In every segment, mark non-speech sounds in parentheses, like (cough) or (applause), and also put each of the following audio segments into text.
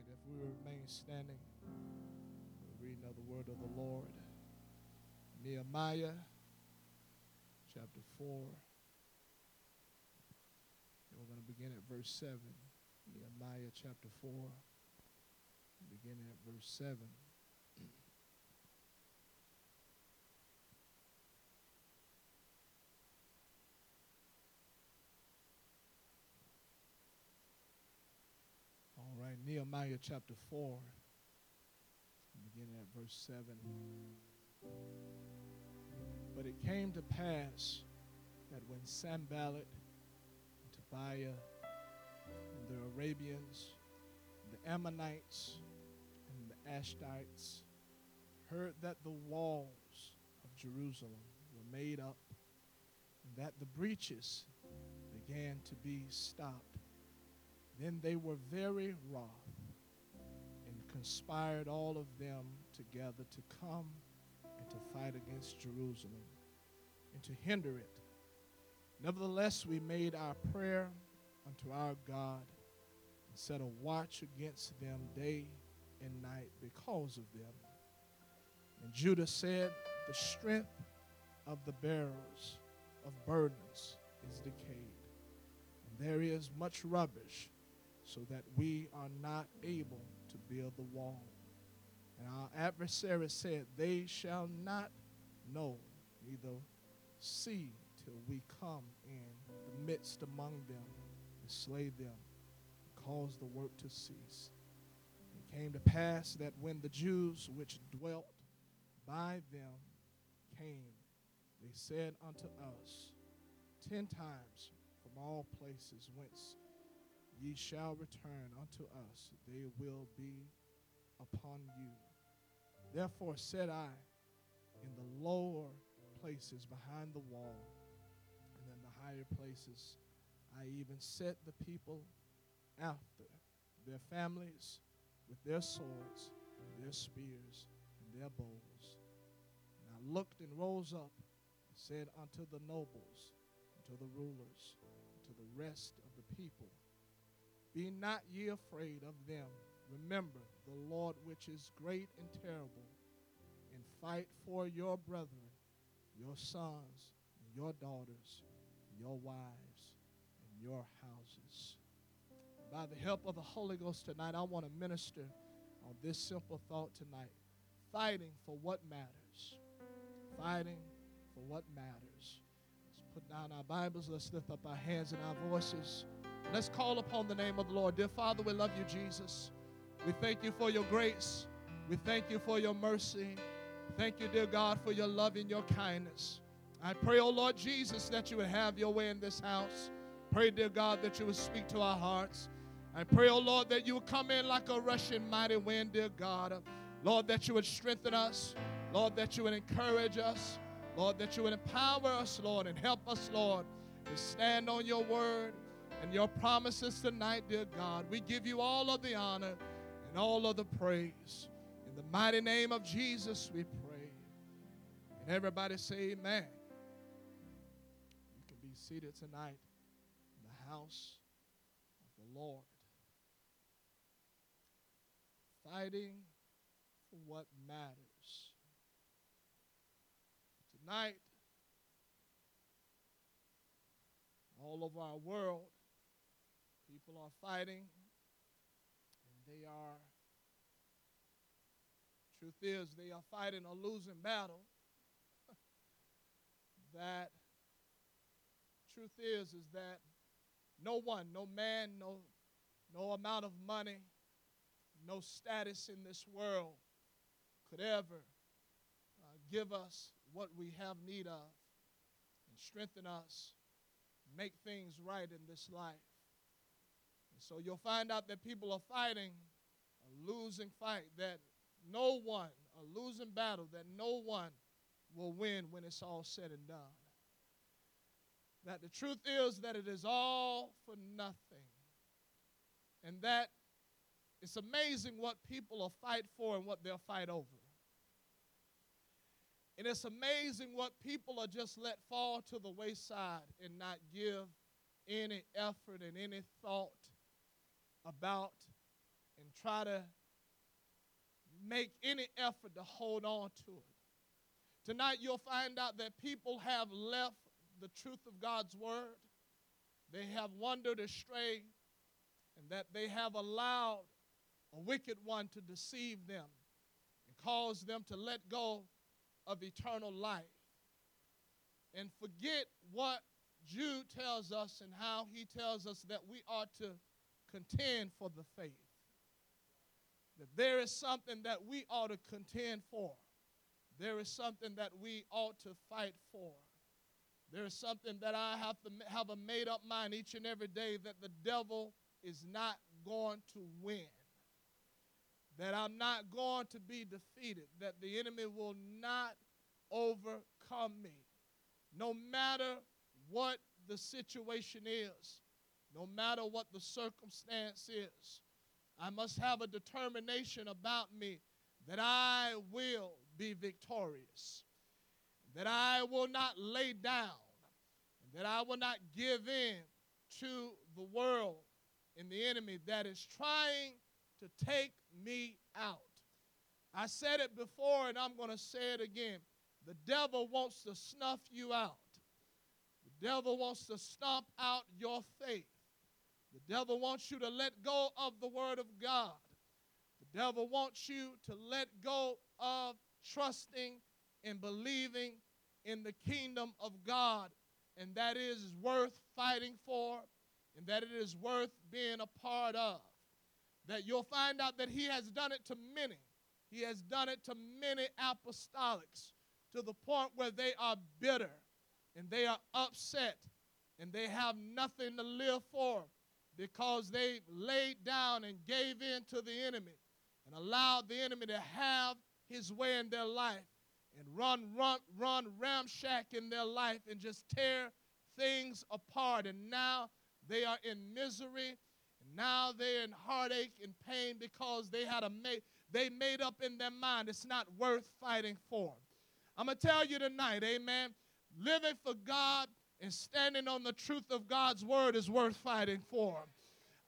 tonight, if we remain standing, we're reading of the word of the Lord. Nehemiah chapter 4. And we're going to begin at verse 7. Nehemiah chapter 4, beginning at verse 7. All right, Nehemiah chapter 4, beginning at verse 7. But it came to pass that when Sanballat and Tobiah and the Arabians, the Ammonites, and the Ashdites heard that the walls of Jerusalem were made up, and that the breaches began to be stopped, then they were very wroth and conspired all of them together to come and to fight against Jerusalem and to hinder it. Nevertheless, we made our prayer unto our God and set a watch against them day and night because of them. And Judah said, The strength of the bearers of burdens is decayed, and there is much rubbish, so that we are not able build the wall. And our adversary said, They shall not know, neither see till we come in the midst among them and slay them, and cause the work to cease. It came to pass that when the Jews which dwelt by them came, they said unto us, Ten times from all places whence ye shall return unto us, they will be upon you. Therefore said I, in the lower places behind the wall, and in the higher places, I even set the people after their families with their swords, their spears, and their bows. And I looked and rose up and said unto the nobles, unto the rulers, to the rest of the people, Be not ye afraid of them. Remember the Lord which is great and terrible, and fight for your brethren, your sons, and your daughters, and your wives, and your houses. By the help of the Holy Ghost tonight, I want to minister on this simple thought tonight fighting for what matters. Fighting for what matters. Let's put down our Bibles. Let's lift up our hands and our voices. Let's call upon the name of the Lord. Dear Father, we love you, Jesus. We thank you for your grace. We thank you for your mercy. Thank you, dear God, for your love and your kindness. I pray, oh Lord Jesus, that you would have your way in this house. Pray, dear God, that you would speak to our hearts. I pray, oh Lord, that you would come in like a rushing mighty wind, dear God. Lord, that you would strengthen us. Lord, that you would encourage us. Lord, that you would empower us, Lord, and help us, Lord, to stand on your word and your promises tonight, dear God. We give you all of the honor and all of the praise. In the mighty name of Jesus, we pray. And everybody say, Amen. You can be seated tonight in the house of the Lord. Fighting for what matters. Tonight, all over our world, people are fighting, and they are, truth is, they are fighting a losing battle. (laughs) that, truth is, is that no one, no man, no, no amount of money, no status in this world could ever uh, give us what we have need of and strengthen us, make things right in this life. So you'll find out that people are fighting a losing fight, that no one, a losing battle, that no one will win when it's all said and done. That the truth is that it is all for nothing. And that it's amazing what people will fight for and what they'll fight over. And it's amazing what people are just let fall to the wayside and not give any effort and any thought about and try to make any effort to hold on to it. Tonight, you'll find out that people have left the truth of God's word, they have wandered astray, and that they have allowed a wicked one to deceive them and cause them to let go of eternal life and forget what Jude tells us and how he tells us that we ought to contend for the faith. That there is something that we ought to contend for. There is something that we ought to fight for. There is something that I have to have a made up mind each and every day that the devil is not going to win. That I'm not going to be defeated. That the enemy will not overcome me. No matter what the situation is, no matter what the circumstance is, I must have a determination about me that I will be victorious, that I will not lay down, that I will not give in to the world and the enemy that is trying to take me out. I said it before and I'm going to say it again. The devil wants to snuff you out. The devil wants to stomp out your faith. The devil wants you to let go of the word of God. The devil wants you to let go of trusting and believing in the kingdom of God, and that is worth fighting for, and that it is worth being a part of. That you'll find out that he has done it to many. He has done it to many apostolics to the point where they are bitter and they are upset and they have nothing to live for because they laid down and gave in to the enemy and allowed the enemy to have his way in their life and run, run, run ramshack in their life and just tear things apart. And now they are in misery. And now they're in heartache and pain because they had a made, they made up in their mind it's not worth fighting for. I'm going to tell you tonight, amen, living for God and standing on the truth of God's word is worth fighting for.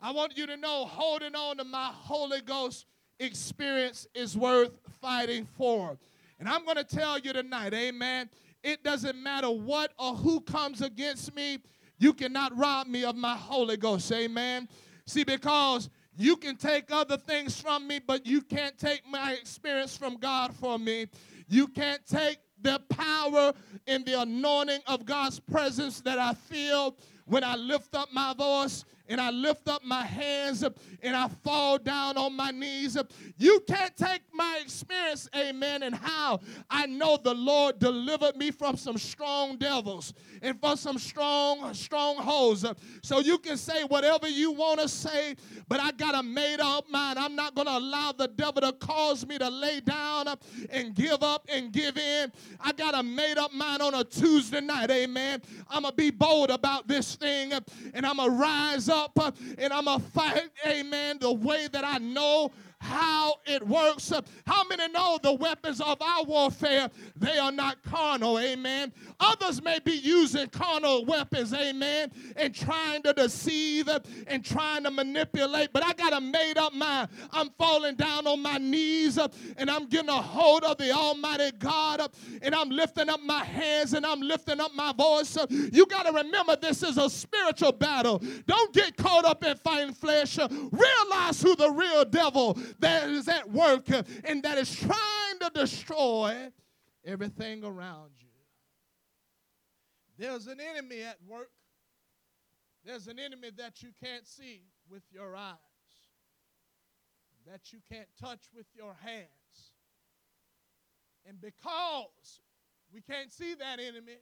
I want you to know holding on to my Holy Ghost experience is worth fighting for. And I'm going to tell you tonight, amen, it doesn't matter what or who comes against me, you cannot rob me of my Holy Ghost, amen. See, because you can take other things from me, but you can't take my experience from God for me. You can't take the power and the anointing of God's presence that I feel when I lift up my voice and I lift up my hands and I fall down on my knees. You can't take my experience, amen, and how I know the Lord delivered me from some strong devils and from some strong strongholds. So you can say whatever you want to say, but I got a made up mind. I'm not going to allow the devil to cause me to lay down and give up and give in. I got a made up mind on a Tuesday night, amen. I'm going to be bold about this thing and I'm going to rise up up and I'm going to fight, amen, the way that I know how it works. How many know the weapons of our warfare? They are not carnal, amen. Others may be using carnal weapons, amen, and trying to deceive and trying to manipulate, but I got a made up mind. I'm falling down on my knees and I'm getting a hold of the Almighty God and I'm lifting up my hands and I'm lifting up my voice. You got to remember this is a spiritual battle. Don't get caught up in fighting flesh. Realize who the real devil that is at work uh, and that is trying to destroy everything around you. There's an enemy at work. There's an enemy that you can't see with your eyes, that you can't touch with your hands. And because we can't see that enemy,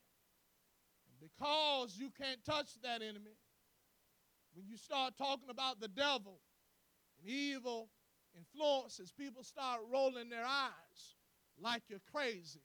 because you can't touch that enemy, when you start talking about the devil and evil influences, people start rolling their eyes like you're crazy.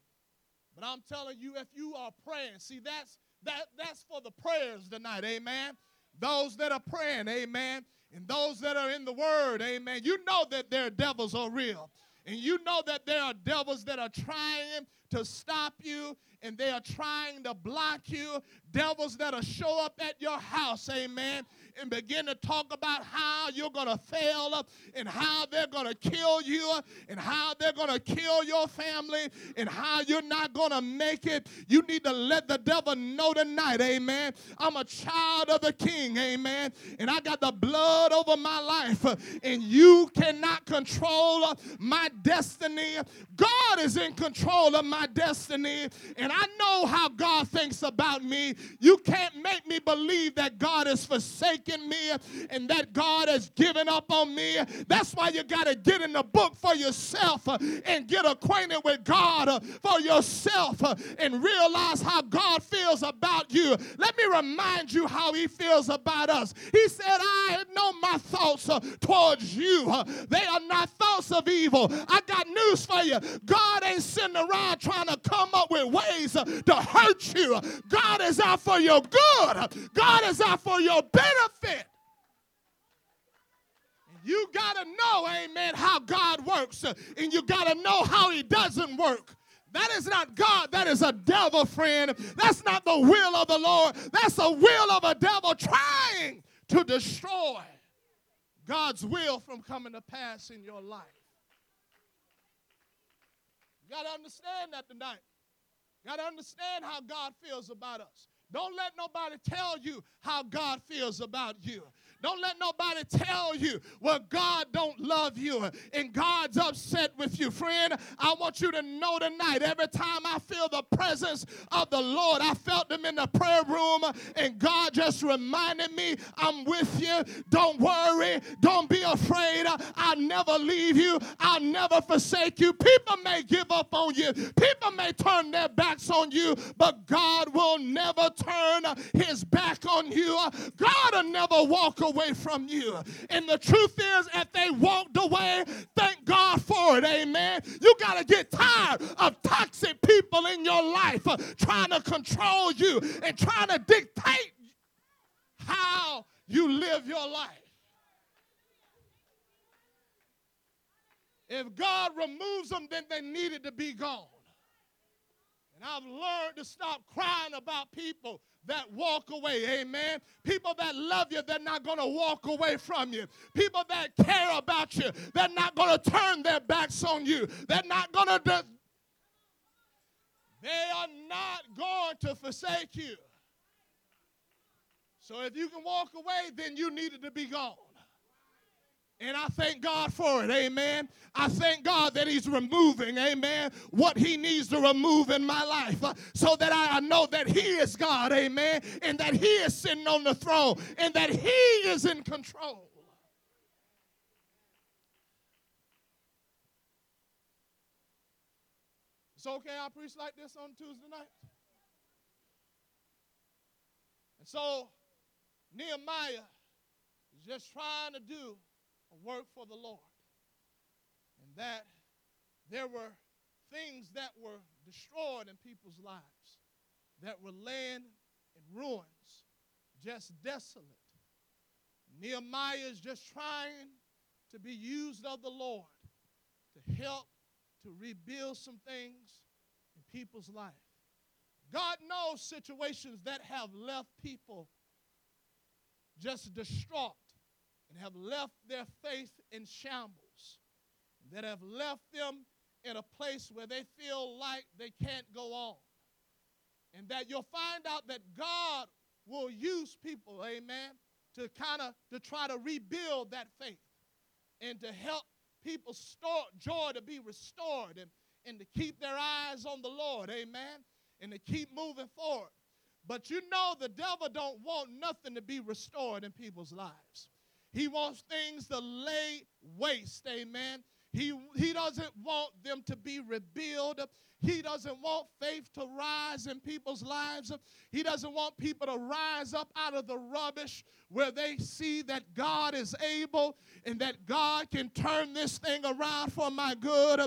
But I'm telling you, if you are praying, see, that's that that's for the prayers tonight, amen. Those that are praying, amen. And those that are in the word, amen. You know that their devils are real. And you know that there are devils that are trying to stop you and they are trying to block you. Devils that'll show up at your house, amen, and begin to talk about how you're going to fail and how they're going to kill you and how they're going to kill your family and how you're not going to make it, you need to let the devil know tonight, amen. I'm a child of the king, amen. And I got the blood over my life, and you cannot control my destiny. God is in control of my destiny, and I know how God thinks about me. You can't make me believe that God has forsaken me and that God has given up on me. That's why you got to get in the book for yourself and get acquainted with God for yourself and realize how God feels about you. Let me remind you how He feels about us. He said, I know my thoughts towards you. They are not thoughts of evil. I got news for you. God ain't sitting around trying to come up with ways to hurt you. God is out for your good, God is out for your benefit. You got to know, amen, how God works, and you got to know how He doesn't work. That is not God. That is a devil, friend. That's not the will of the Lord. That's the will of a devil trying to destroy God's will from coming to pass in your life. You got to understand that tonight. You got to understand how God feels about us. Don't let nobody tell you how God feels about you. Don't let nobody tell you, well, God don't love you and God's upset with you. Friend, I want you to know tonight, every time I feel the presence of the Lord, I felt him in the prayer room and God just reminded me, I'm with you. Don't worry. Don't be afraid. I'll never leave you. I'll never forsake you. People may give up on you. People may turn their backs on you, but God will never turn his back on you. God will never walk away from you. And the truth is, if they walked away, thank God for it. Amen. You got to get tired of toxic people in your life uh, trying to control you and trying to dictate how you live your life. If God removes them, then they needed to be gone. And I've learned to stop crying about people that walk away. Amen. People that love you, they're not going to walk away from you. People that care about you, they're not going to turn their backs on you. They're not going to. De- they are not going to forsake you. So if you can walk away, then you needed to be gone. And I thank God for it, amen. I thank God that He's removing, amen, what He needs to remove in my life uh, so that I know that He is God, amen, and that He is sitting on the throne and that He is in control. It's okay I preach like this on Tuesday night. And so Nehemiah is just trying to do work for the Lord. And that there were things that were destroyed in people's lives, that were laying in ruins, just desolate. Nehemiah is just trying to be used of the Lord to help to rebuild some things in people's life. God knows situations that have left people just distraught and have left their faith in shambles, that have left them in a place where they feel like they can't go on. And that you'll find out that God will use people, amen, to kind of to try to rebuild that faith and to help people store joy to be restored and, and to keep their eyes on the Lord, amen, and to keep moving forward. But you know the devil don't want nothing to be restored in people's lives. He wants things to lay waste, amen. He, he doesn't want them to be rebuilt. He doesn't want faith to rise in people's lives. He doesn't want people to rise up out of the rubbish where they see that God is able and that God can turn this thing around for my good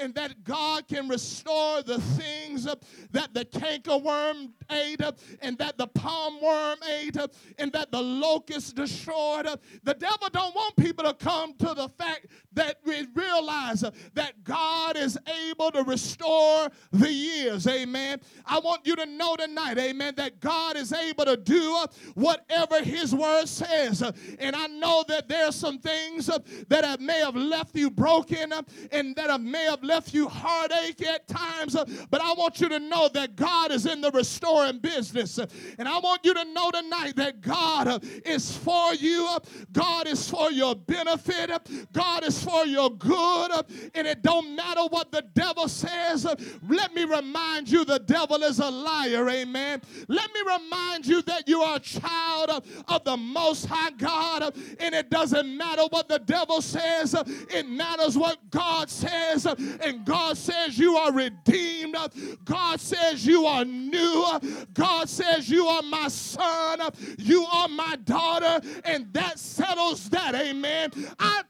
and that God can restore the things that the cankerworm ate and that the palm worm ate and that the locust destroyed. The devil don't want people to come to the fact that we realize that God is able to restore the years. Amen. I want you to know tonight, amen, that God is able to do whatever His word says. Uh, and I know that there are some things uh, that may have left you broken uh, and that may have left you heartache at times. But I want you to know that God is in the restoring business. And I want you to know tonight that God is for you, God is for your benefit, God is for your good, and it don't matter what the devil says. Let me remind you the devil is a liar, amen. Let me remind you that you are a child of the Most High God, and it doesn't matter what the devil says, it matters what God says, and God says you are redeemed, God says you are new, God says you are my son, you are my daughter, and that settles that, amen. I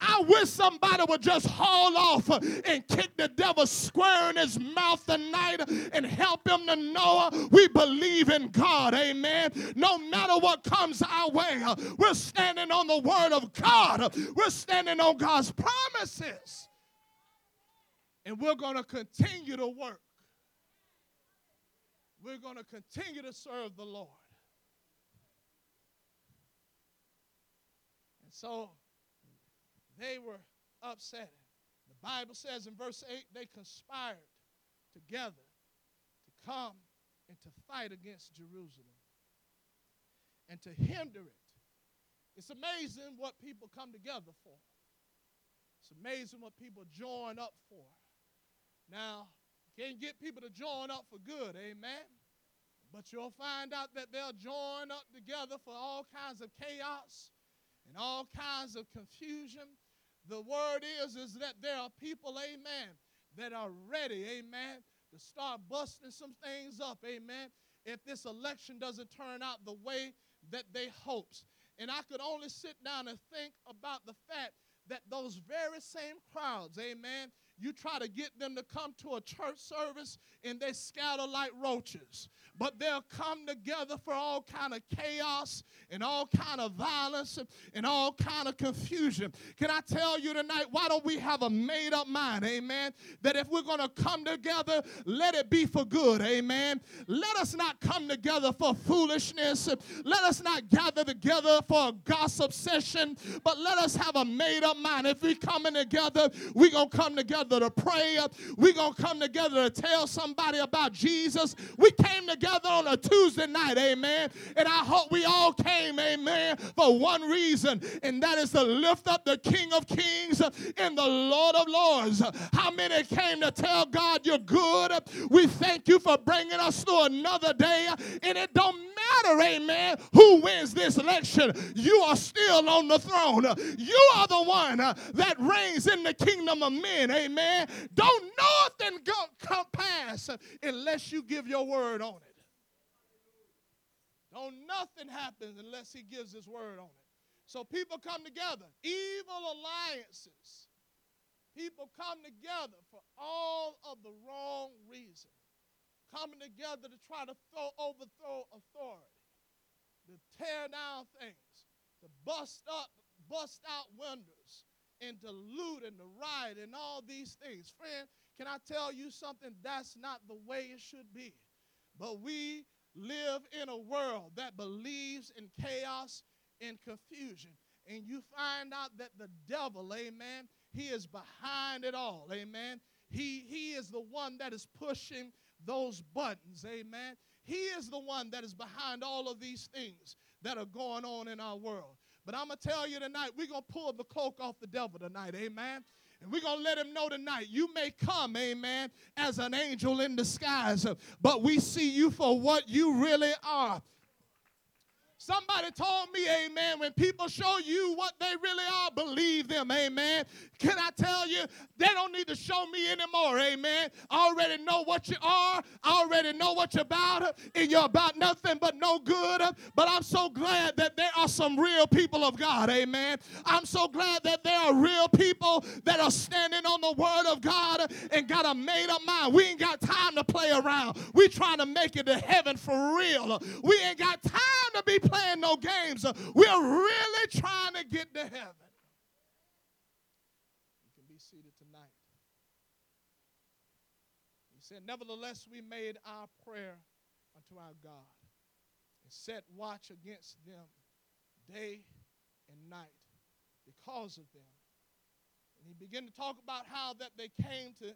I wish somebody would just haul off and kick the devil square in his mouth tonight and help him to know we believe in God. Amen. No matter what comes our way, we're standing on the word of God, we're standing on God's promises. And we're going to continue to work. We're going to continue to serve the Lord. And so, they were upset. The Bible says in verse 8 they conspired together to come and to fight against Jerusalem and to hinder it. It's amazing what people come together for. It's amazing what people join up for. Now, can't get people to join up for good, amen? But you'll find out that they'll join up together for all kinds of chaos and all kinds of confusion the word is, is that there are people, amen, that are ready, amen, to start busting some things up, amen, if this election doesn't turn out the way that they hopes. And I could only sit down and think about the fact that those very same crowds, amen, you try to get them to come to a church service and they scatter like roaches. But they'll come together for all kind of chaos and all kind of violence and all kind of confusion. Can i tell you tonight why don't we have a made up mind amen? That if we're going to come together let it be for good amen? Let us not come together for foolishness. Let us not gather together for a gossip session. But let us have a made up mind. If we're coming together we're going to come together to pray we're going to come together to tell somebody about jesus we came together together on a Tuesday night, amen. And I hope we all came, amen, for one reason, and that is to lift up the King of Kings and the Lord of Lords. How many came to tell God you're good? We thank you for bringing us through another day, and it don't matter, amen, who wins this election. You are still on the throne. You are the one that reigns in the kingdom of men, amen. Don't nothing go, come pass unless you give your word on it. Don't nothing happen unless he gives his word on it. So people come together, evil alliances. People come together for all of the wrong reasons. Coming together to try to throw, overthrow authority, to tear down things, to bust up, bust out windows, and to loot and to riot and all these things. Friend, can I tell you something? That's not the way it should be. But we live in a world that believes in chaos and confusion. And you find out that the devil, amen, he is behind it all, amen. He, he is the one that is pushing those buttons, amen. He is the one that is behind all of these things that are going on in our world. But I'm going to tell you tonight, we're going to pull the cloak off the devil tonight, amen. And we're going to let him know tonight you may come, amen, as an angel in disguise, but we see you for what you really are. Somebody told me, amen, when people show you what they really are, believe them, amen. Can I tell you, they don't need to show me anymore, amen. I already know what you are, I already know what you're about, and you're about nothing but no good. But I'm so glad that there are some real people of God, amen. I'm so glad that there are real people that are standing on the word of God and got a made up mind. We ain't got time to play around. We trying to make it to heaven for real. We ain't got time to be playing no games. Uh, we're really trying to get to heaven. You can be seated tonight. He said, Nevertheless, we made our prayer unto our God and set watch against them day and night because of them. And he began to talk about how that they came to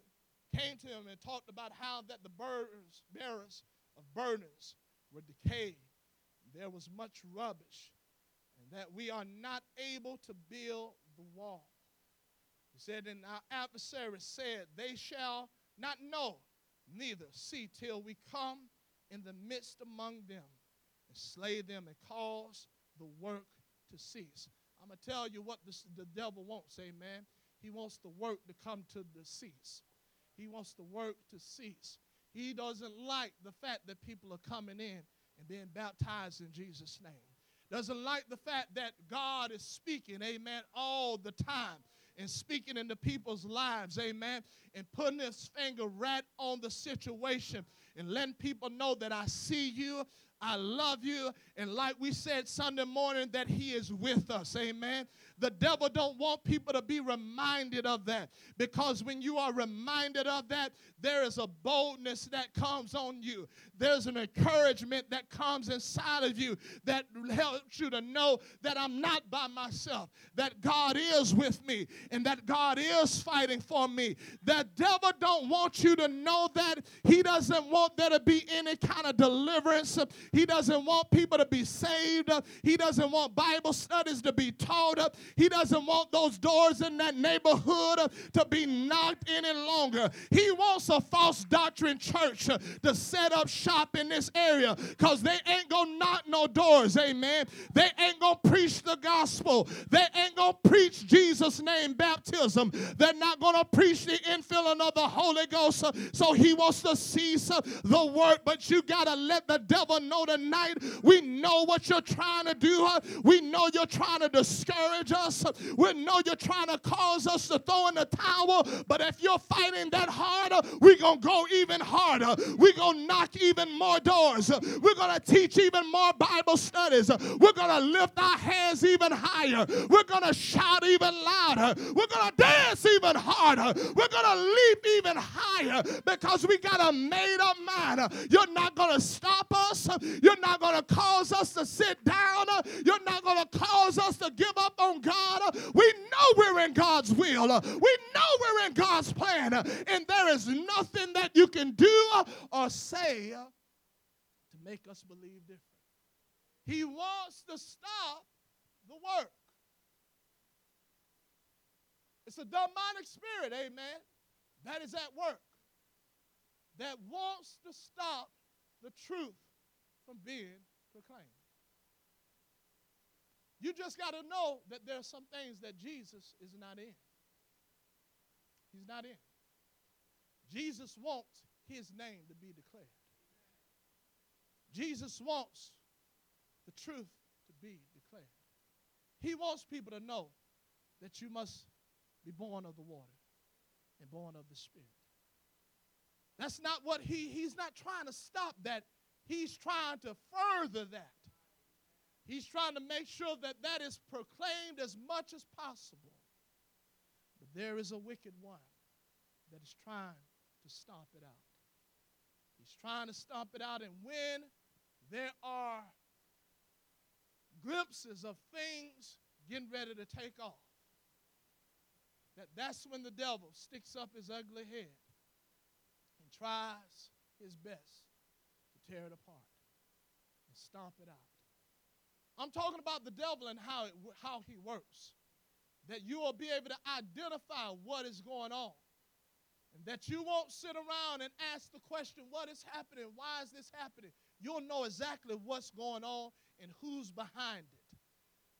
came to him and talked about how that the bearers, bearers of burdens were decayed. There was much rubbish, and that we are not able to build the wall. He said, And our adversary said, They shall not know, neither see till we come in the midst among them and slay them and cause the work to cease. I'm going to tell you what this, the devil wants, amen. He wants the work to come to the cease. He wants the work to cease. He doesn't like the fact that people are coming in and being baptized in Jesus' name. Doesn't like the fact that God is speaking, amen, all the time and speaking into people's lives, amen, and putting his finger right on the situation and letting people know that I see you, I love you, and like we said Sunday morning, that He is with us. Amen. The devil don't want people to be reminded of that because when you are reminded of that, there is a boldness that comes on you. There's an encouragement that comes inside of you that helps you to know that I'm not by myself, that God is with me, and that God is fighting for me. The devil don't want you to know that. He doesn't want there to be any kind of deliverance. He doesn't want people to be saved. He doesn't want Bible studies to be taught. He doesn't want those doors in that neighborhood to be knocked any longer. He wants a false doctrine church to set up shop in this area because they ain't going to knock no doors. Amen. They ain't going to preach the gospel. They ain't going to preach Jesus' name baptism. They're not going to preach the infilling of the Holy Ghost. Uh, so he wants to cease uh, the work. But you got to let the devil know tonight we know what you're trying to do. We know you're trying to discourage us. We know you're trying to cause us to throw in the towel. But if you're fighting that harder, we're going to go even harder. We're going to knock even more doors. We're going to teach even more Bible studies. We're going to lift our hands even higher. We're going to shout even louder. We're going to dance even harder. We're going to leap even higher because we got a made up mind. You're not going to stop us. You're not going to cause us to sit down. You're not going to cause us to give up on God. We know we're in God's will. We know we're in God's plan. And there is nothing that you can do or say to make us believe different. He wants to stop the work. It's a demonic spirit, amen, that is at work that wants to stop the truth from being proclaimed. You just got to know that there are some things that Jesus is not in. He's not in. Jesus wants his name to be declared. Jesus wants the truth to be declared. He wants people to know that you must be born of the water and born of the Spirit. That's not what he, he's not trying to stop that. He's trying to further that. He's trying to make sure that that is proclaimed as much as possible. But there is a wicked one that is trying to stomp it out. He's trying to stomp it out, and when there are glimpses of things getting ready to take off, that that's when the devil sticks up his ugly head and tries his best to tear it apart and stomp it out. I'm talking about the devil and how, it, how he works. That you will be able to identify what is going on. And that you won't sit around and ask the question, what is happening? Why is this happening? You'll know exactly what's going on and who's behind it.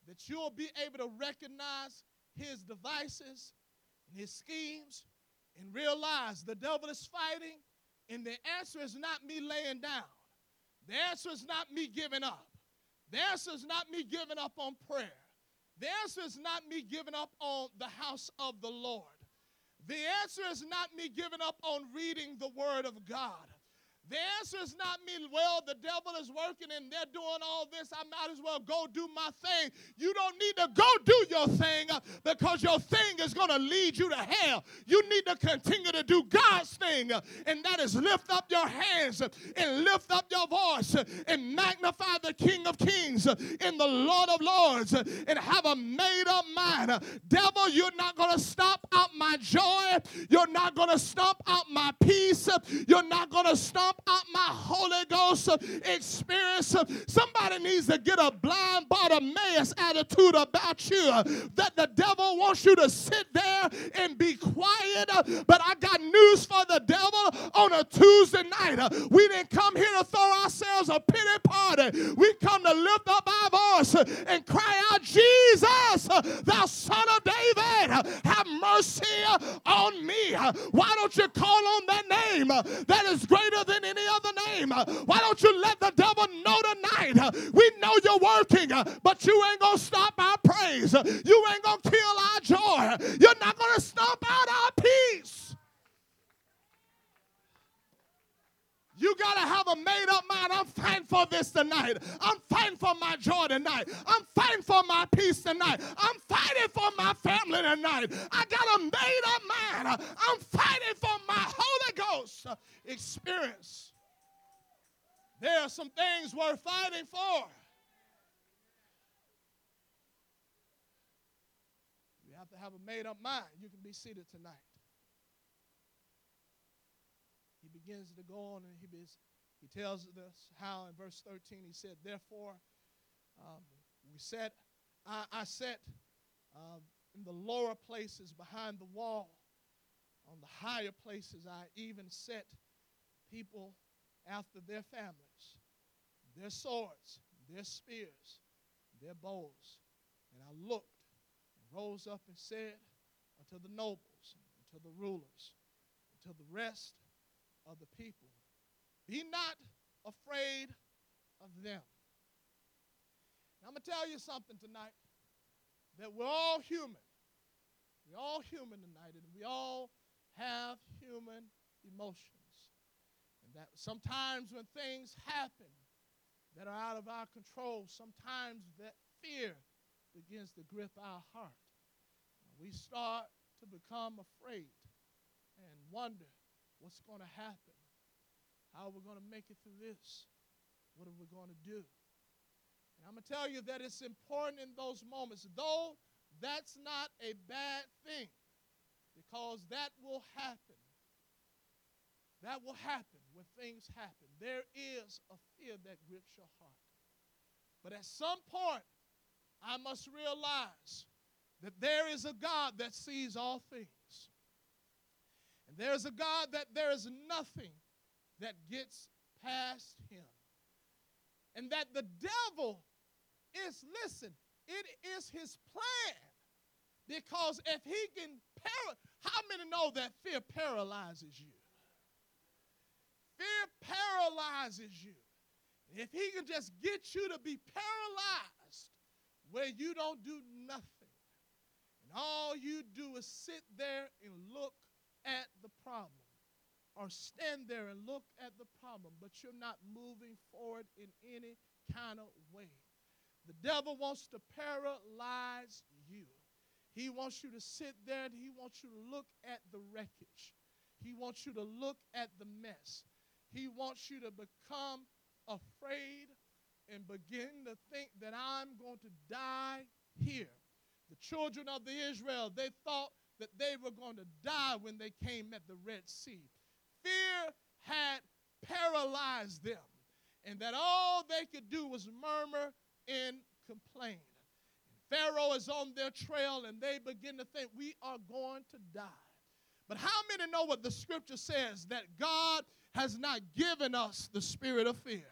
That you'll be able to recognize his devices and his schemes and realize the devil is fighting, and the answer is not me laying down. The answer is not me giving up. The answer is not me giving up on prayer. The answer is not me giving up on the house of the Lord. The answer is not me giving up on reading the Word of God. The answer is not me, well, the devil is working and they're doing all this. I might as well go do my thing. You don't need to go do your thing uh, because your thing is going to lead you to hell. You need to continue to do God's thing, uh, and that is lift up your hands uh, and lift up your voice uh, and magnify the King of Kings uh, and the Lord of Lords and have a made up mind. Devil, you're not going to stop out my joy. You're not going to stop out my peace. You're not going to stop out my Holy Ghost experience. Somebody needs to get a blind Bartimaeus attitude about you that the devil wants you to sit there and be quiet. But I got news for the devil on a Tuesday night. We didn't come here to throw ourselves a pity party. We come to lift up our voice and cry out, Jesus, thou son of David, have mercy on me. Why don't you call on that name that is greater than any other name. Uh, why don't you let the devil know tonight? Uh, we know you're working, uh, but you ain't going to stop our praise. You ain't going to kill our joy. You're not going to stop out our peace. You got to have a made up mind. I'm fighting for this tonight. I'm fighting for my joy tonight. I'm fighting for my peace tonight. I'm fighting for my family tonight. I got a made up mind. I'm fighting for my Holy Ghost experience. There are some things worth fighting for. You have to have a made up mind. You can be seated tonight. He begins to go on and he, he tells us how in verse 13 he said, Therefore, um, we set, I, I set um, in the lower places behind the wall. On the higher places, I even set people after their families, their swords, their spears, their bows. And I looked and rose up and said unto the nobles, unto the rulers, unto the rest of the people, Be not afraid of them. I'm going to tell you something tonight that we're all human. We're all human tonight, and we all have human emotions And that sometimes when things happen that are out of our control, sometimes that fear begins to grip our heart. We start to become afraid and wonder what's going to happen. How are we going to make it through this? What are we going to do? And I'm going to tell you that it's important in those moments, though that's not a bad thing, because that will happen. That will happen when things happen. There is a fear that grips your heart. But at some point, I must realize that there is a God that sees all things. And there is a God that there is nothing that gets past him. And that the devil is, listen, it is his plan. Because if he can, para- how many know that fear paralyzes you? Fear paralyzes you. If he can just get you to be paralyzed where you don't do nothing, and all you do is sit there and look at the problem, or stand there and look at the problem, but you're not moving forward in any kind of way. The devil wants to paralyze you. He wants you to sit there and he wants you to look at the wreckage. He wants you to look at the mess. He wants you to become afraid and begin to think that I'm going to die here. The children of the Israel, they thought that they were going to die when they came at the Red Sea. Fear had paralyzed them, and that all they could do was murmur and complain. And Pharaoh is on their trail, and they begin to think, We are going to die. But how many know what the scripture says? That God has not given us the spirit of fear,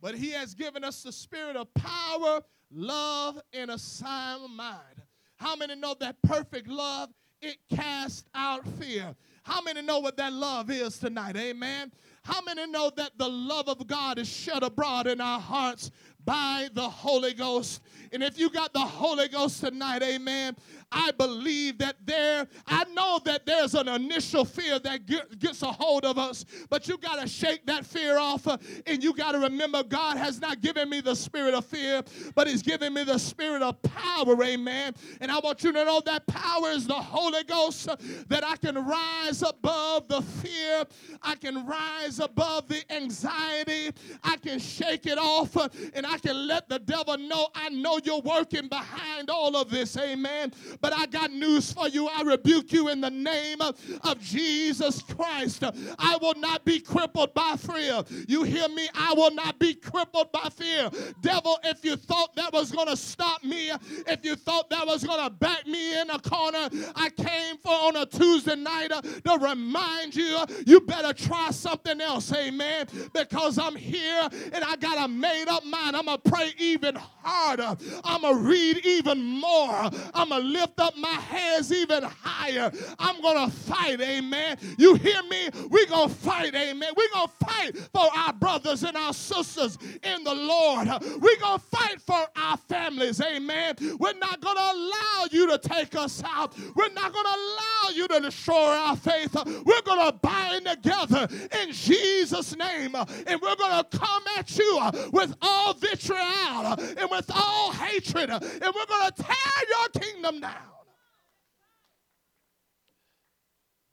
but He has given us the spirit of power, love, and a sound mind. How many know that perfect love? It casts out fear. How many know what that love is tonight? Amen. How many know that the love of God is shed abroad in our hearts by the Holy Ghost? And if you got the Holy Ghost tonight, amen, I believe that there, I know that there's an initial fear that gets a hold of us, but you got to shake that fear off. Uh, and you got to remember God has not given me the spirit of fear, but He's given me the spirit of power. Amen. And I want you to know that power is the Holy Ghost, uh, that I can rise above the fear, I can rise above the anxiety, I can shake it off, uh, and I can let the devil know I know you're working behind all of this. Amen. But I got news for you. I rebuke you in the name of Jesus Christ. I will not be crippled by fear. You hear me? I will not be crippled by fear. Devil, if you thought that was going to stop me, if you thought that was going to back me in a corner, I came for on a Tuesday night uh, to remind you you better try something else. Amen. Because I'm here and I got a made up mind. I'm going to pray even harder. I'm going to read even more. I'm going to lift up my hands even higher. I'm going to fight. Amen. You hear me? We're going to fight. Amen. We're going to fight for our brothers and our sisters in the Lord. We're going to fight for our families. Amen. We're not going to allow you to take us out. We're not going to allow you to destroy our faith. We're going to bind together in Jesus' name. And we're going to come at you with all vitriol and with all hatred. And we're going to tear your kingdom down.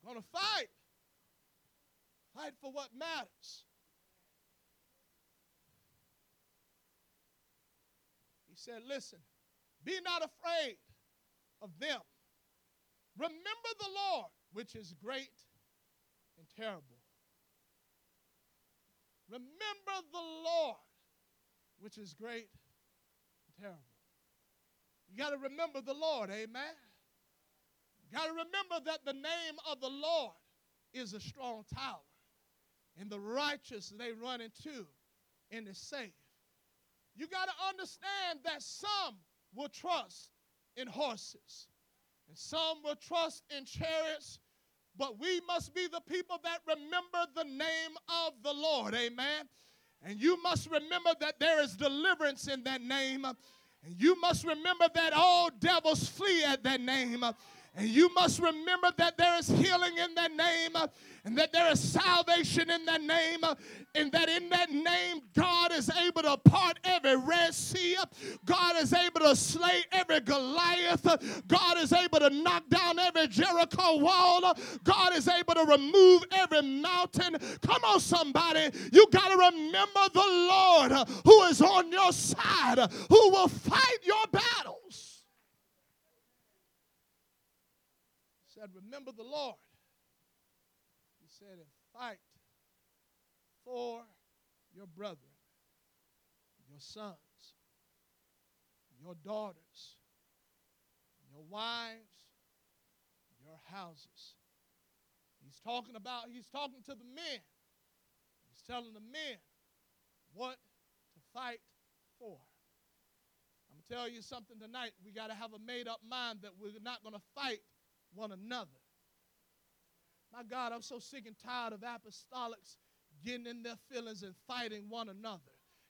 Going to fight. Fight for what matters. He said, Listen, be not afraid of them. Remember the Lord, which is great and terrible. Remember the Lord, which is great and terrible. You got to remember the Lord, amen. Got to remember that the name of the Lord is a strong tower, and the righteous they run into and is safe. You got to understand that some will trust in horses, and some will trust in chariots, but we must be the people that remember the name of the Lord. Amen. And you must remember that there is deliverance in that name. And you must remember that all devils flee at that name. And you must remember that there is healing in that name, and that there is salvation in that name, and that in that name, God is able to part every Red Sea. God is able to slay every Goliath. God is able to knock down every Jericho wall. God is able to remove every mountain. Come on, somebody. You got to remember the Lord who is on your side, who will fight your battles. Said, Remember the Lord. He said, And fight for your brethren, your sons, your daughters, your wives, your houses. He's talking about, he's talking to the men. He's telling the men what to fight for. I'm going to tell you something tonight. We got to have a made up mind that we're not going to fight one another. My God, I'm so sick and tired of apostolics getting in their feelings and fighting one another.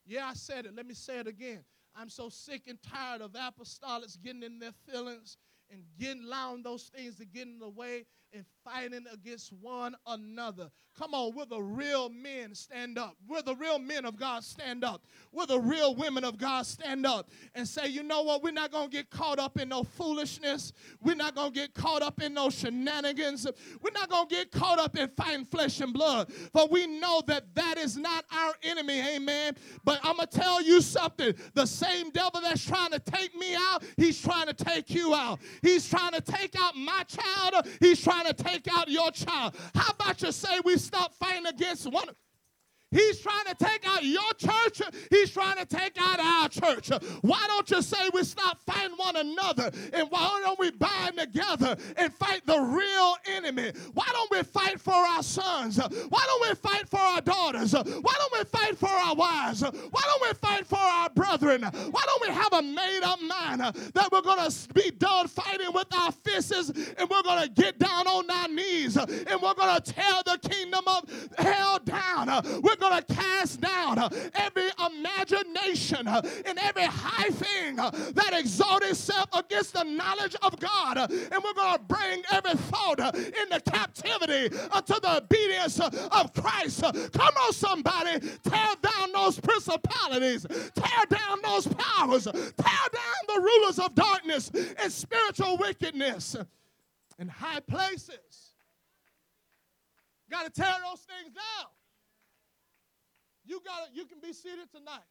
Yeah, I said it. Let me say it again. I'm so sick and tired of apostolics getting in their feelings and getting allowing those things to get in the way and fighting against one another. Come on, will the real men stand up? Will the real men of God stand up? Will the real women of God stand up and say, you know what? We're not going to get caught up in no foolishness. We're not going to get caught up in no shenanigans. We're not going to get caught up in fighting flesh and blood. For we know that that is not our enemy, amen. But I'm going to tell you something. The same devil that's trying to take me out, he's trying to take you out. He's trying to take out my child. He's trying to take out your child. How about you say we stop fighting against one? He's trying to take out your church. He's trying to take out our church. Why don't you say we stop fighting one another? And why don't we bind together and fight the real enemy? Why don't we fight for our sons? Why don't we fight for our daughters? Why don't we fight for our wives? Why don't we fight for our brethren? Why don't we have a made up mind that we're going to be done fighting with our fists and we're going to get down on our knees and we're going to tear the kingdom of hell down? We're going to cast down uh, every imagination uh, and every high thing uh, that exalts itself against the knowledge of God. And we're going to bring every thought into captivity unto the obedience of Christ. Come on, somebody. Tear down those principalities, tear down those powers, tear down the rulers of darkness and spiritual wickedness in high places. Got to tear those things down. You got you can be seated tonight.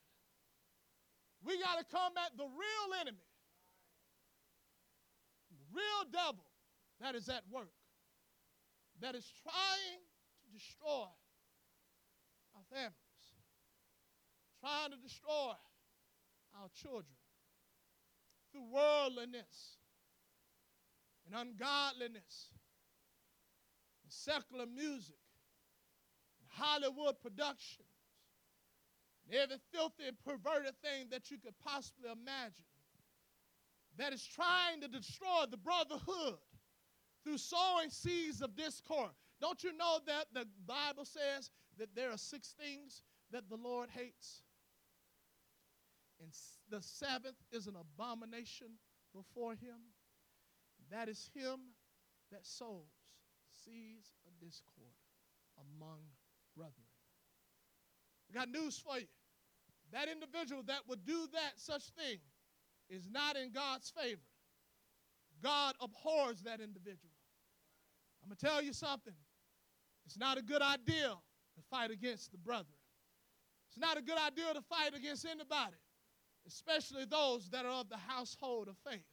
We got to combat the real enemy. Real devil that is at work. That is trying to destroy our families. Trying to destroy our children through worldliness and ungodliness and secular music and Hollywood productions and every filthy and perverted thing that you could possibly imagine that is trying to destroy the brotherhood through sowing seeds of discord. Don't you know that the Bible says that there are six things that the Lord hates? And the seventh is an abomination before him. That is him that sows seeds of discord among brethren. Got news for you. That individual that would do that such thing is not in God's favor. God abhors that individual. I'm going to tell you something. It's not a good idea to fight against the brethren. It's not a good idea to fight against anybody, especially those that are of the household of faith.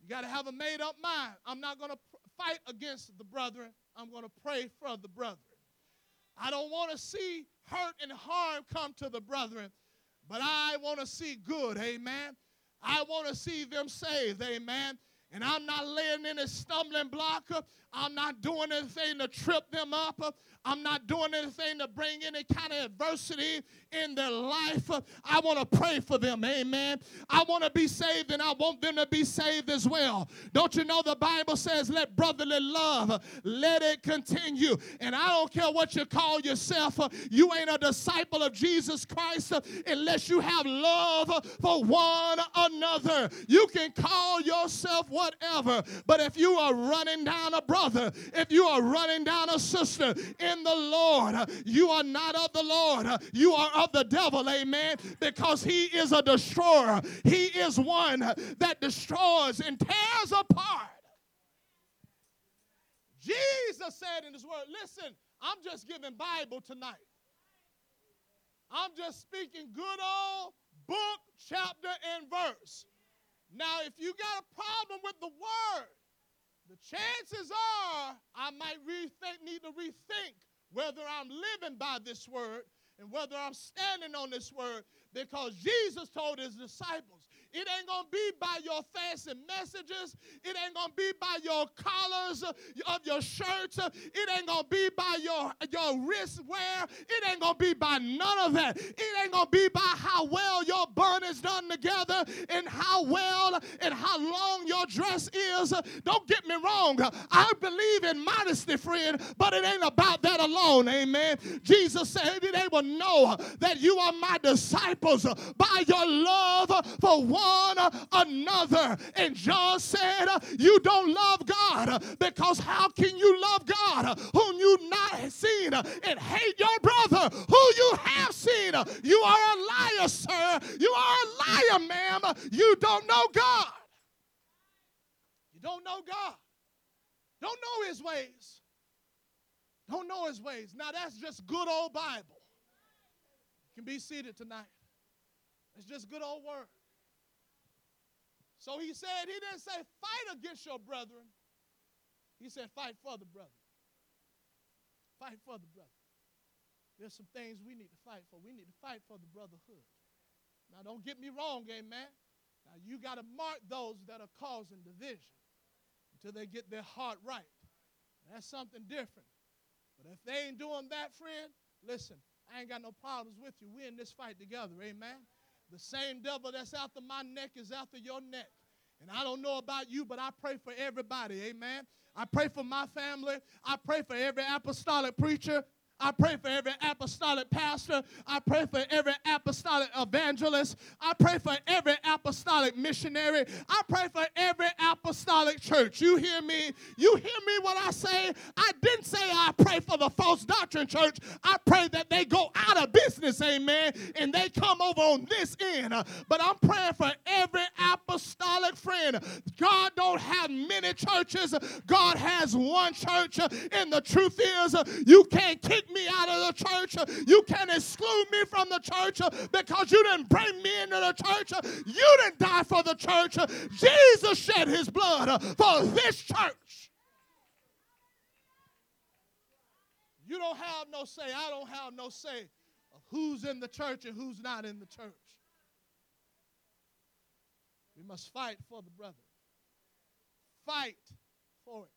You got to have a made up mind. I'm not going to pr- fight against the brethren, I'm going to pray for the brethren. I don't want to see hurt and harm come to the brethren, but I want to see good, amen. I want to see them saved, amen. And I'm not laying in a stumbling block. I'm not doing anything to trip them up. I'm not doing anything to bring any kind of adversity in their life. I want to pray for them. Amen. I want to be saved and I want them to be saved as well. Don't you know the Bible says, let brotherly love, let it continue. And I don't care what you call yourself, you ain't a disciple of Jesus Christ unless you have love for one another. You can call yourself whatever, but if you are running down a brother, if you are running down a sister, in the Lord. You are not of the Lord. You are of the devil, amen, because he is a destroyer. He is one that destroys and tears apart. Jesus said in his word, listen, I'm just giving Bible tonight. I'm just speaking good old book, chapter, and verse. Now, if you got a problem with the word, the chances are I might rethink, need to rethink whether I'm living by this word and whether I'm standing on this word because Jesus told his disciples, it ain't going to be by your fancy messages. It ain't going to be by your collars of your shirts. It ain't going to be by your, your wrist wear. It ain't going to be by none of that. It ain't going to be by how well your bun is done together and how well and how long your dress is. Don't get me wrong. I believe in modesty, friend, but it ain't about that alone. Amen. Jesus said they will know that you are my disciples by your love for one one another. And John said, You don't love God because how can you love God whom you not seen and hate your brother who you have seen? You are a liar, sir. You are a liar, ma'am. You don't know God. You don't know God. Don't know his ways. Don't know his ways. Now that's just good old Bible. You can be seated tonight. It's just good old word. So he said, he didn't say fight against your brethren. He said fight for the brother. Fight for the brother. There's some things we need to fight for. We need to fight for the brotherhood. Now, don't get me wrong, amen. Now, you got to mark those that are causing division until they get their heart right. That's something different. But if they ain't doing that, friend, listen, I ain't got no problems with you. We're in this fight together, amen. The same devil that's after my neck is after your neck. And I don't know about you, but I pray for everybody. Amen. I pray for my family. I pray for every apostolic preacher. I pray for every apostolic pastor. I pray for every apostolic evangelist. I pray for every apostolic missionary. I pray for every apostolic church. You hear me? You hear me when I say, I didn't say I pray for the false doctrine church. I pray that they go out of business, amen, and they come over on this end. But I'm praying for every apostolic friend. God don't have many churches. God has one church. And the truth is, you can't kick me out of the church. You can't exclude me from the church because you didn't bring me into the church. You didn't die for the church. Jesus shed his blood for this church. You don't have no say. I don't have no say of who's in the church and who's not in the church. We must fight for the brother. Fight for it.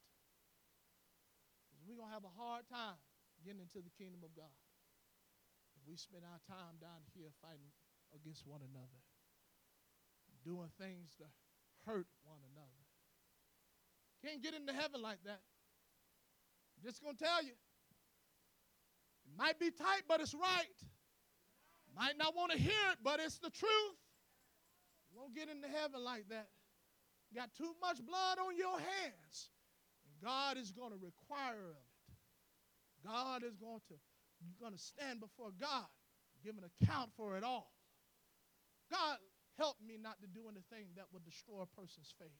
We're going to have a hard time getting into the kingdom of God if we spend our time down here fighting against one another, doing things to hurt one another. Can't get into heaven like that. I'm just going to tell you. It might be tight, but it's right. Might not want to hear it, but it's the truth. You won't get into heaven like that. You got too much blood on your hands. And God is going to require of. God is going to, you're going to stand before God, give an account for it all. God, help me not to do anything that would destroy a person's faith.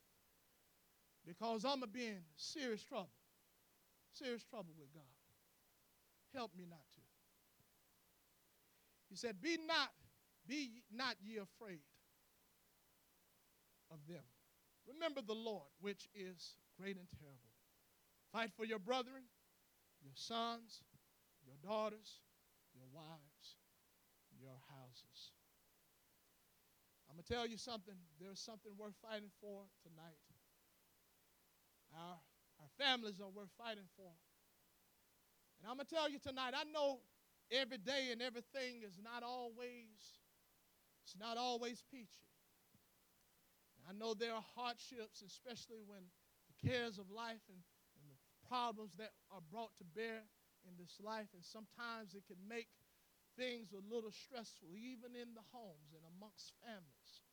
Because I'm going to be in serious trouble. Serious trouble with God. Help me not to. He said, Be not, be not ye afraid of them. Remember the Lord, which is great and terrible. Fight for your brethren, your sons, your daughters, your wives, your houses. I'm going to tell you something. There's something worth fighting for tonight. Our, our families are worth fighting for. And I'm going to tell you tonight, I know every day and everything is not always, it's not always peachy. I know there are hardships, especially when the cares of life and, and problems that are brought to bear in this life, and sometimes it can make things a little stressful, even in the homes and amongst families.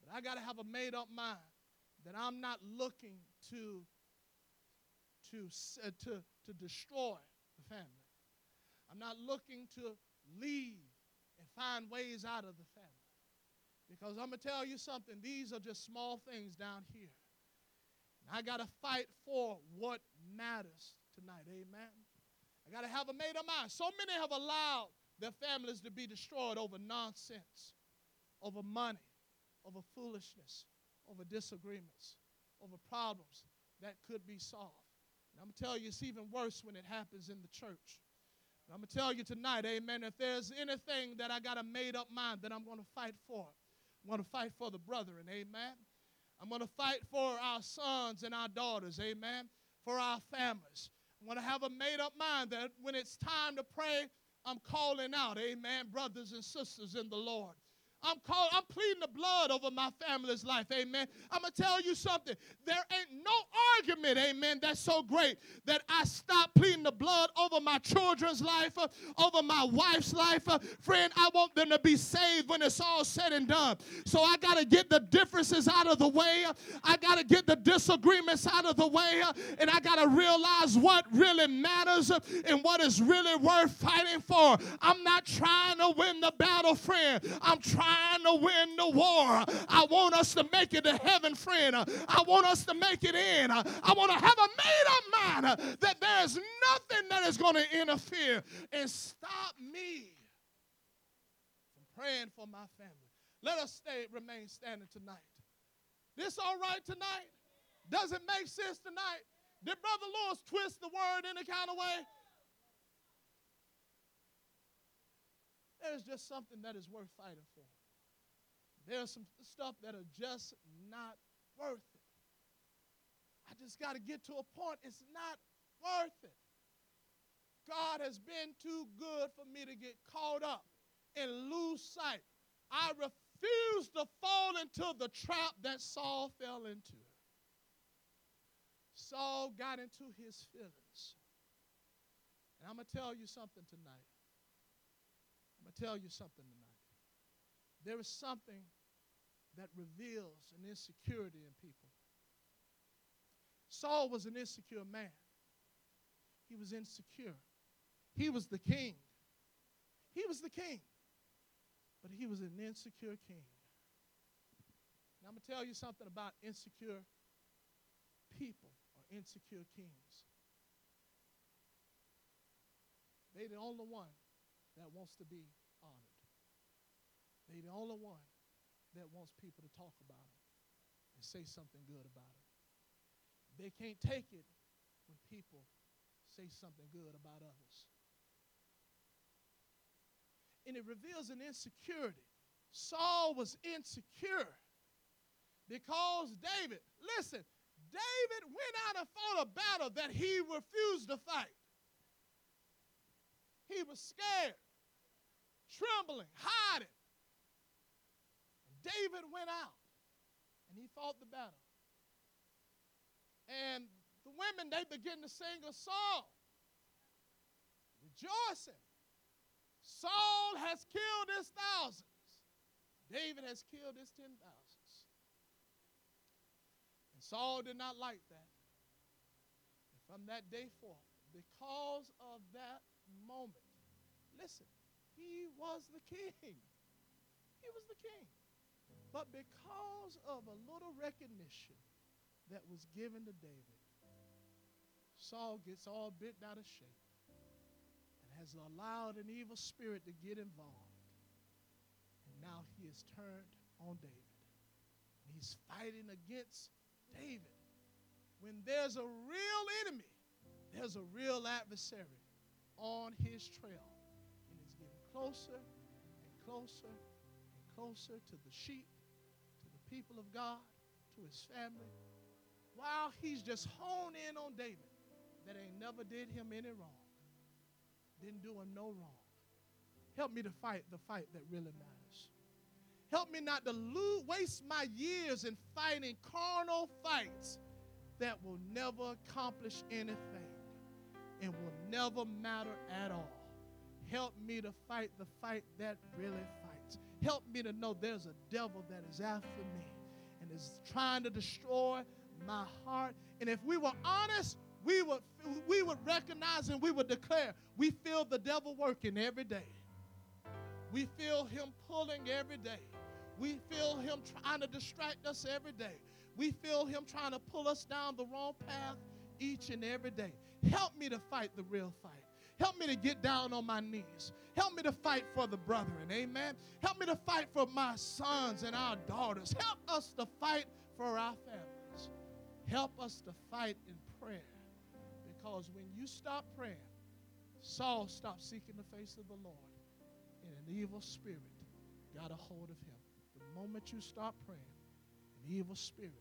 But I got to have a made up mind that I'm not looking to, to, uh, to, to destroy the family. I'm not looking to leave and find ways out of the family. Because I'm going to tell you something, these are just small things down here. I got to fight for what matters tonight. Amen. I got to have a made up mind. So many have allowed their families to be destroyed over nonsense, over money, over foolishness, over disagreements, over problems that could be solved. And I'm going to tell you, it's even worse when it happens in the church. And I'm going to tell you tonight, amen, if there's anything that I got a made up mind that I'm going to fight for, I'm going to fight for the brethren, amen. I'm going to fight for our sons and our daughters, amen, for our families. I'm going to have a made up mind that when it's time to pray, I'm calling out, amen, brothers and sisters in the Lord. I'm calling, I'm pleading the blood over my family's life. Amen. I'm gonna tell you something. There ain't no argument, amen, that's so great that I stop pleading the blood over my children's life, uh, over my wife's life. Uh, friend, I want them to be saved when it's all said and done. So I gotta get the differences out of the way. I gotta get the disagreements out of the way, uh, and I gotta realize what really matters uh, and what is really worth fighting for. I'm not trying to win the battle, friend. I'm trying trying to win the war. I want us to make it to heaven, friend. I want us to make it in. I want to have a made up mind that there's nothing that is going to interfere and stop me from praying for my family. Let us stay, remain standing tonight. This all right tonight? Does it make sense tonight? Did Brother Lewis twist the word any kind of way? There's just something that is worth fighting for. There's some stuff that are just not worth it. I just got to get to a point, it's not worth it. God has been too good for me to get caught up and lose sight. I refuse to fall into the trap that Saul fell into. Saul got into his feelings. And I'm going to tell you something tonight. I'm going to tell you something tonight. There is something that reveals an insecurity in people. Saul was an insecure man. He was insecure. He was the king. He was the king. But he was an insecure king. Now I'm going to tell you something about insecure people or insecure kings. They're the only one that wants to be honored. They're the only one that wants people to talk about them and say something good about them. They can't take it when people say something good about others. And it reveals an insecurity. Saul was insecure because David, listen, David went out and fought a battle that he refused to fight. He was scared, trembling, hiding. David went out and he fought the battle. And the women, they begin to sing a song, rejoicing. Saul has killed his thousands. David has killed his ten thousands. And Saul did not like that. And from that day forth, because of that moment, listen, he was the king. He was the king. But because of a little recognition that was given to David, Saul gets all bent out of shape and has allowed an evil spirit to get involved. And now he has turned on David. He's fighting against David. When there's a real enemy, there's a real adversary on his trail. And he's getting closer and closer and closer to the sheep, people of God, to his family, while he's just honed in on David that ain't never did him any wrong, didn't do him no wrong. Help me to fight the fight that really matters. Help me not to lose, waste my years in fighting carnal fights that will never accomplish anything and will never matter at all. Help me to fight the fight that really fights. Help me to know there's a devil that is after me and is trying to destroy my heart. And if we were honest, we would, we would recognize and we would declare we feel the devil working every day. We feel him pulling every day. We feel him trying to distract us every day. We feel him trying to pull us down the wrong path each and every day. Help me to fight the real fight. Help me to get down on my knees. Help me to fight for the brethren. Amen. Help me to fight for my sons and our daughters. Help us to fight for our families. Help us to fight in prayer. Because when you stop praying, Saul stopped seeking the face of the Lord, and an evil spirit got a hold of him. The moment you stop praying, an evil spirit,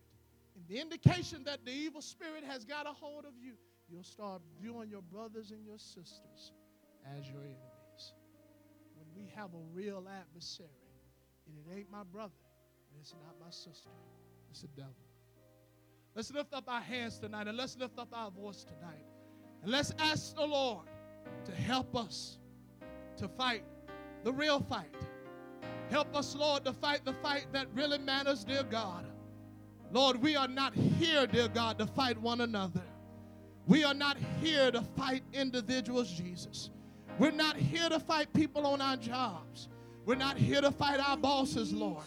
and the indication that the evil spirit has got a hold of you, you'll start viewing your brothers and your sisters as your enemies. When we have a real adversary, and it ain't my brother, and it's not my sister, it's the devil. Let's lift up our hands tonight and let's lift up our voice tonight. And let's ask the Lord to help us to fight the real fight. Help us, Lord, to fight the fight that really matters, dear God. Lord, we are not here, dear God, to fight one another. We are not here to fight individuals, Jesus. We're not here to fight people on our jobs. We're not here to fight our bosses, Lord.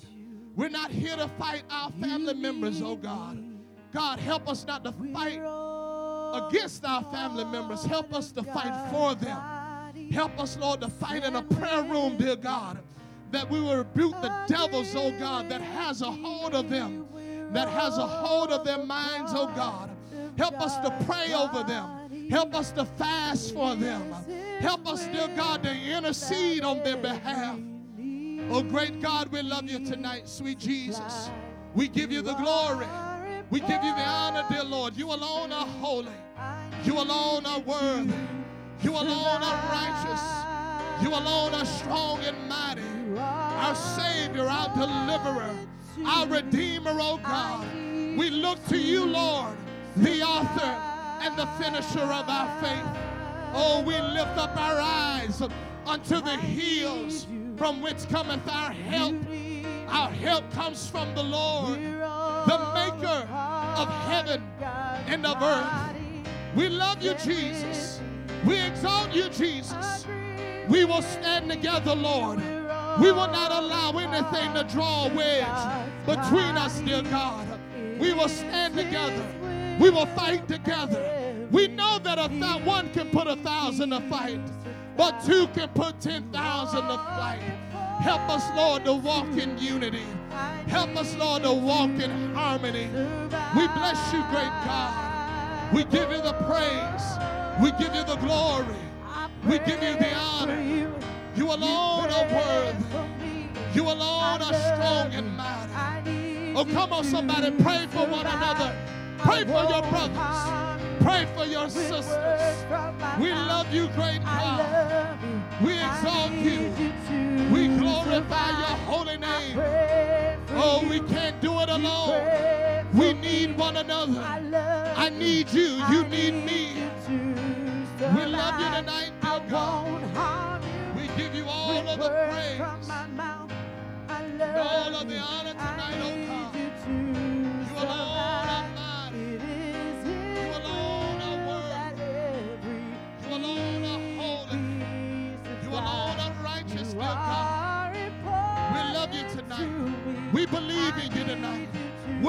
We're not here to fight our family members, oh God. God, help us not to fight against our family members. Help us to fight for them. Help us, Lord, to fight in a prayer room, dear God, that we will rebuke the devils, oh God, that has a hold of them, that has a hold of their minds, oh God. Help us to pray over them. Help us to fast for them. Help us, dear God, to intercede on their behalf. Oh, great God, we love you tonight, sweet Jesus. We give you the glory. We give you the honor, dear Lord. You alone are holy. You alone are worthy. You alone are righteous. You alone are strong and mighty. Our Savior, our deliverer, our Redeemer, oh God. We look to you, Lord, the author and the finisher of our faith. Oh, we lift up our eyes unto the hills from which cometh our help. Our help comes from the Lord, the maker of heaven and of earth. We love you, Jesus. We exalt you, Jesus. We will stand together, Lord. We will not allow anything to draw a wedge between us, dear God. We will stand together. We will fight together. We know that a th- one can put a thousand to fight, but two can put ten thousand to fight. Help us, Lord, to walk in unity. Help us, Lord, to walk in harmony. We bless you, great God. We give you the praise. We give you the glory. We give you the honor. You alone are worthy. You alone are strong and mighty. Oh, come on, somebody, pray for one another. Pray for your brothers. Pray for your sisters. We love you, great God. We exalt you. We glorify your holy name. Oh, we can't do it alone. We need one another. I need you. You need me. We love you tonight, dear God. We give you all of the praise. All of the honor tonight, oh God.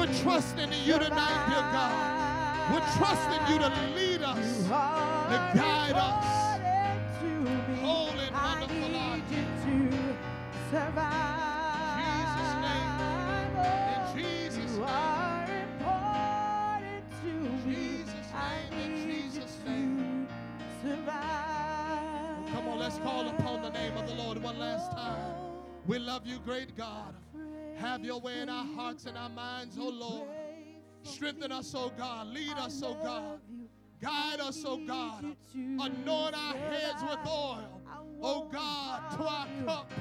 We're trusting in you tonight, dear God. We're trusting you to lead us, to guide us. Holy and wonderful are you. Jesus' name. In Jesus' name. Jesus' name. In Jesus' name. Come on, let's call upon the name of the Lord one last time. We love you, great God. Have your way in our hearts and our minds, oh Lord. Strengthen us, oh God. Lead us, oh God. Guide us, oh God. Anoint our heads with oil, oh God, to our cup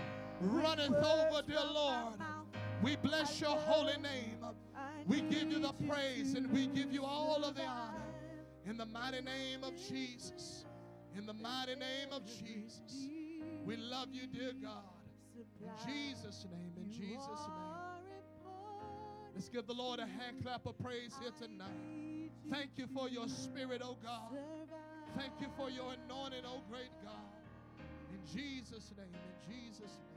runneth over, dear Lord. We bless your holy name. We give you the praise and we give you all of the honor. In the mighty name of Jesus. In the mighty name of Jesus. We love you, dear God. In Jesus' name, in Jesus' name. Let's give the Lord a hand clap of praise here tonight. Thank you for your spirit, oh God. Thank you for your anointing, oh great God. In Jesus' name, in Jesus' name.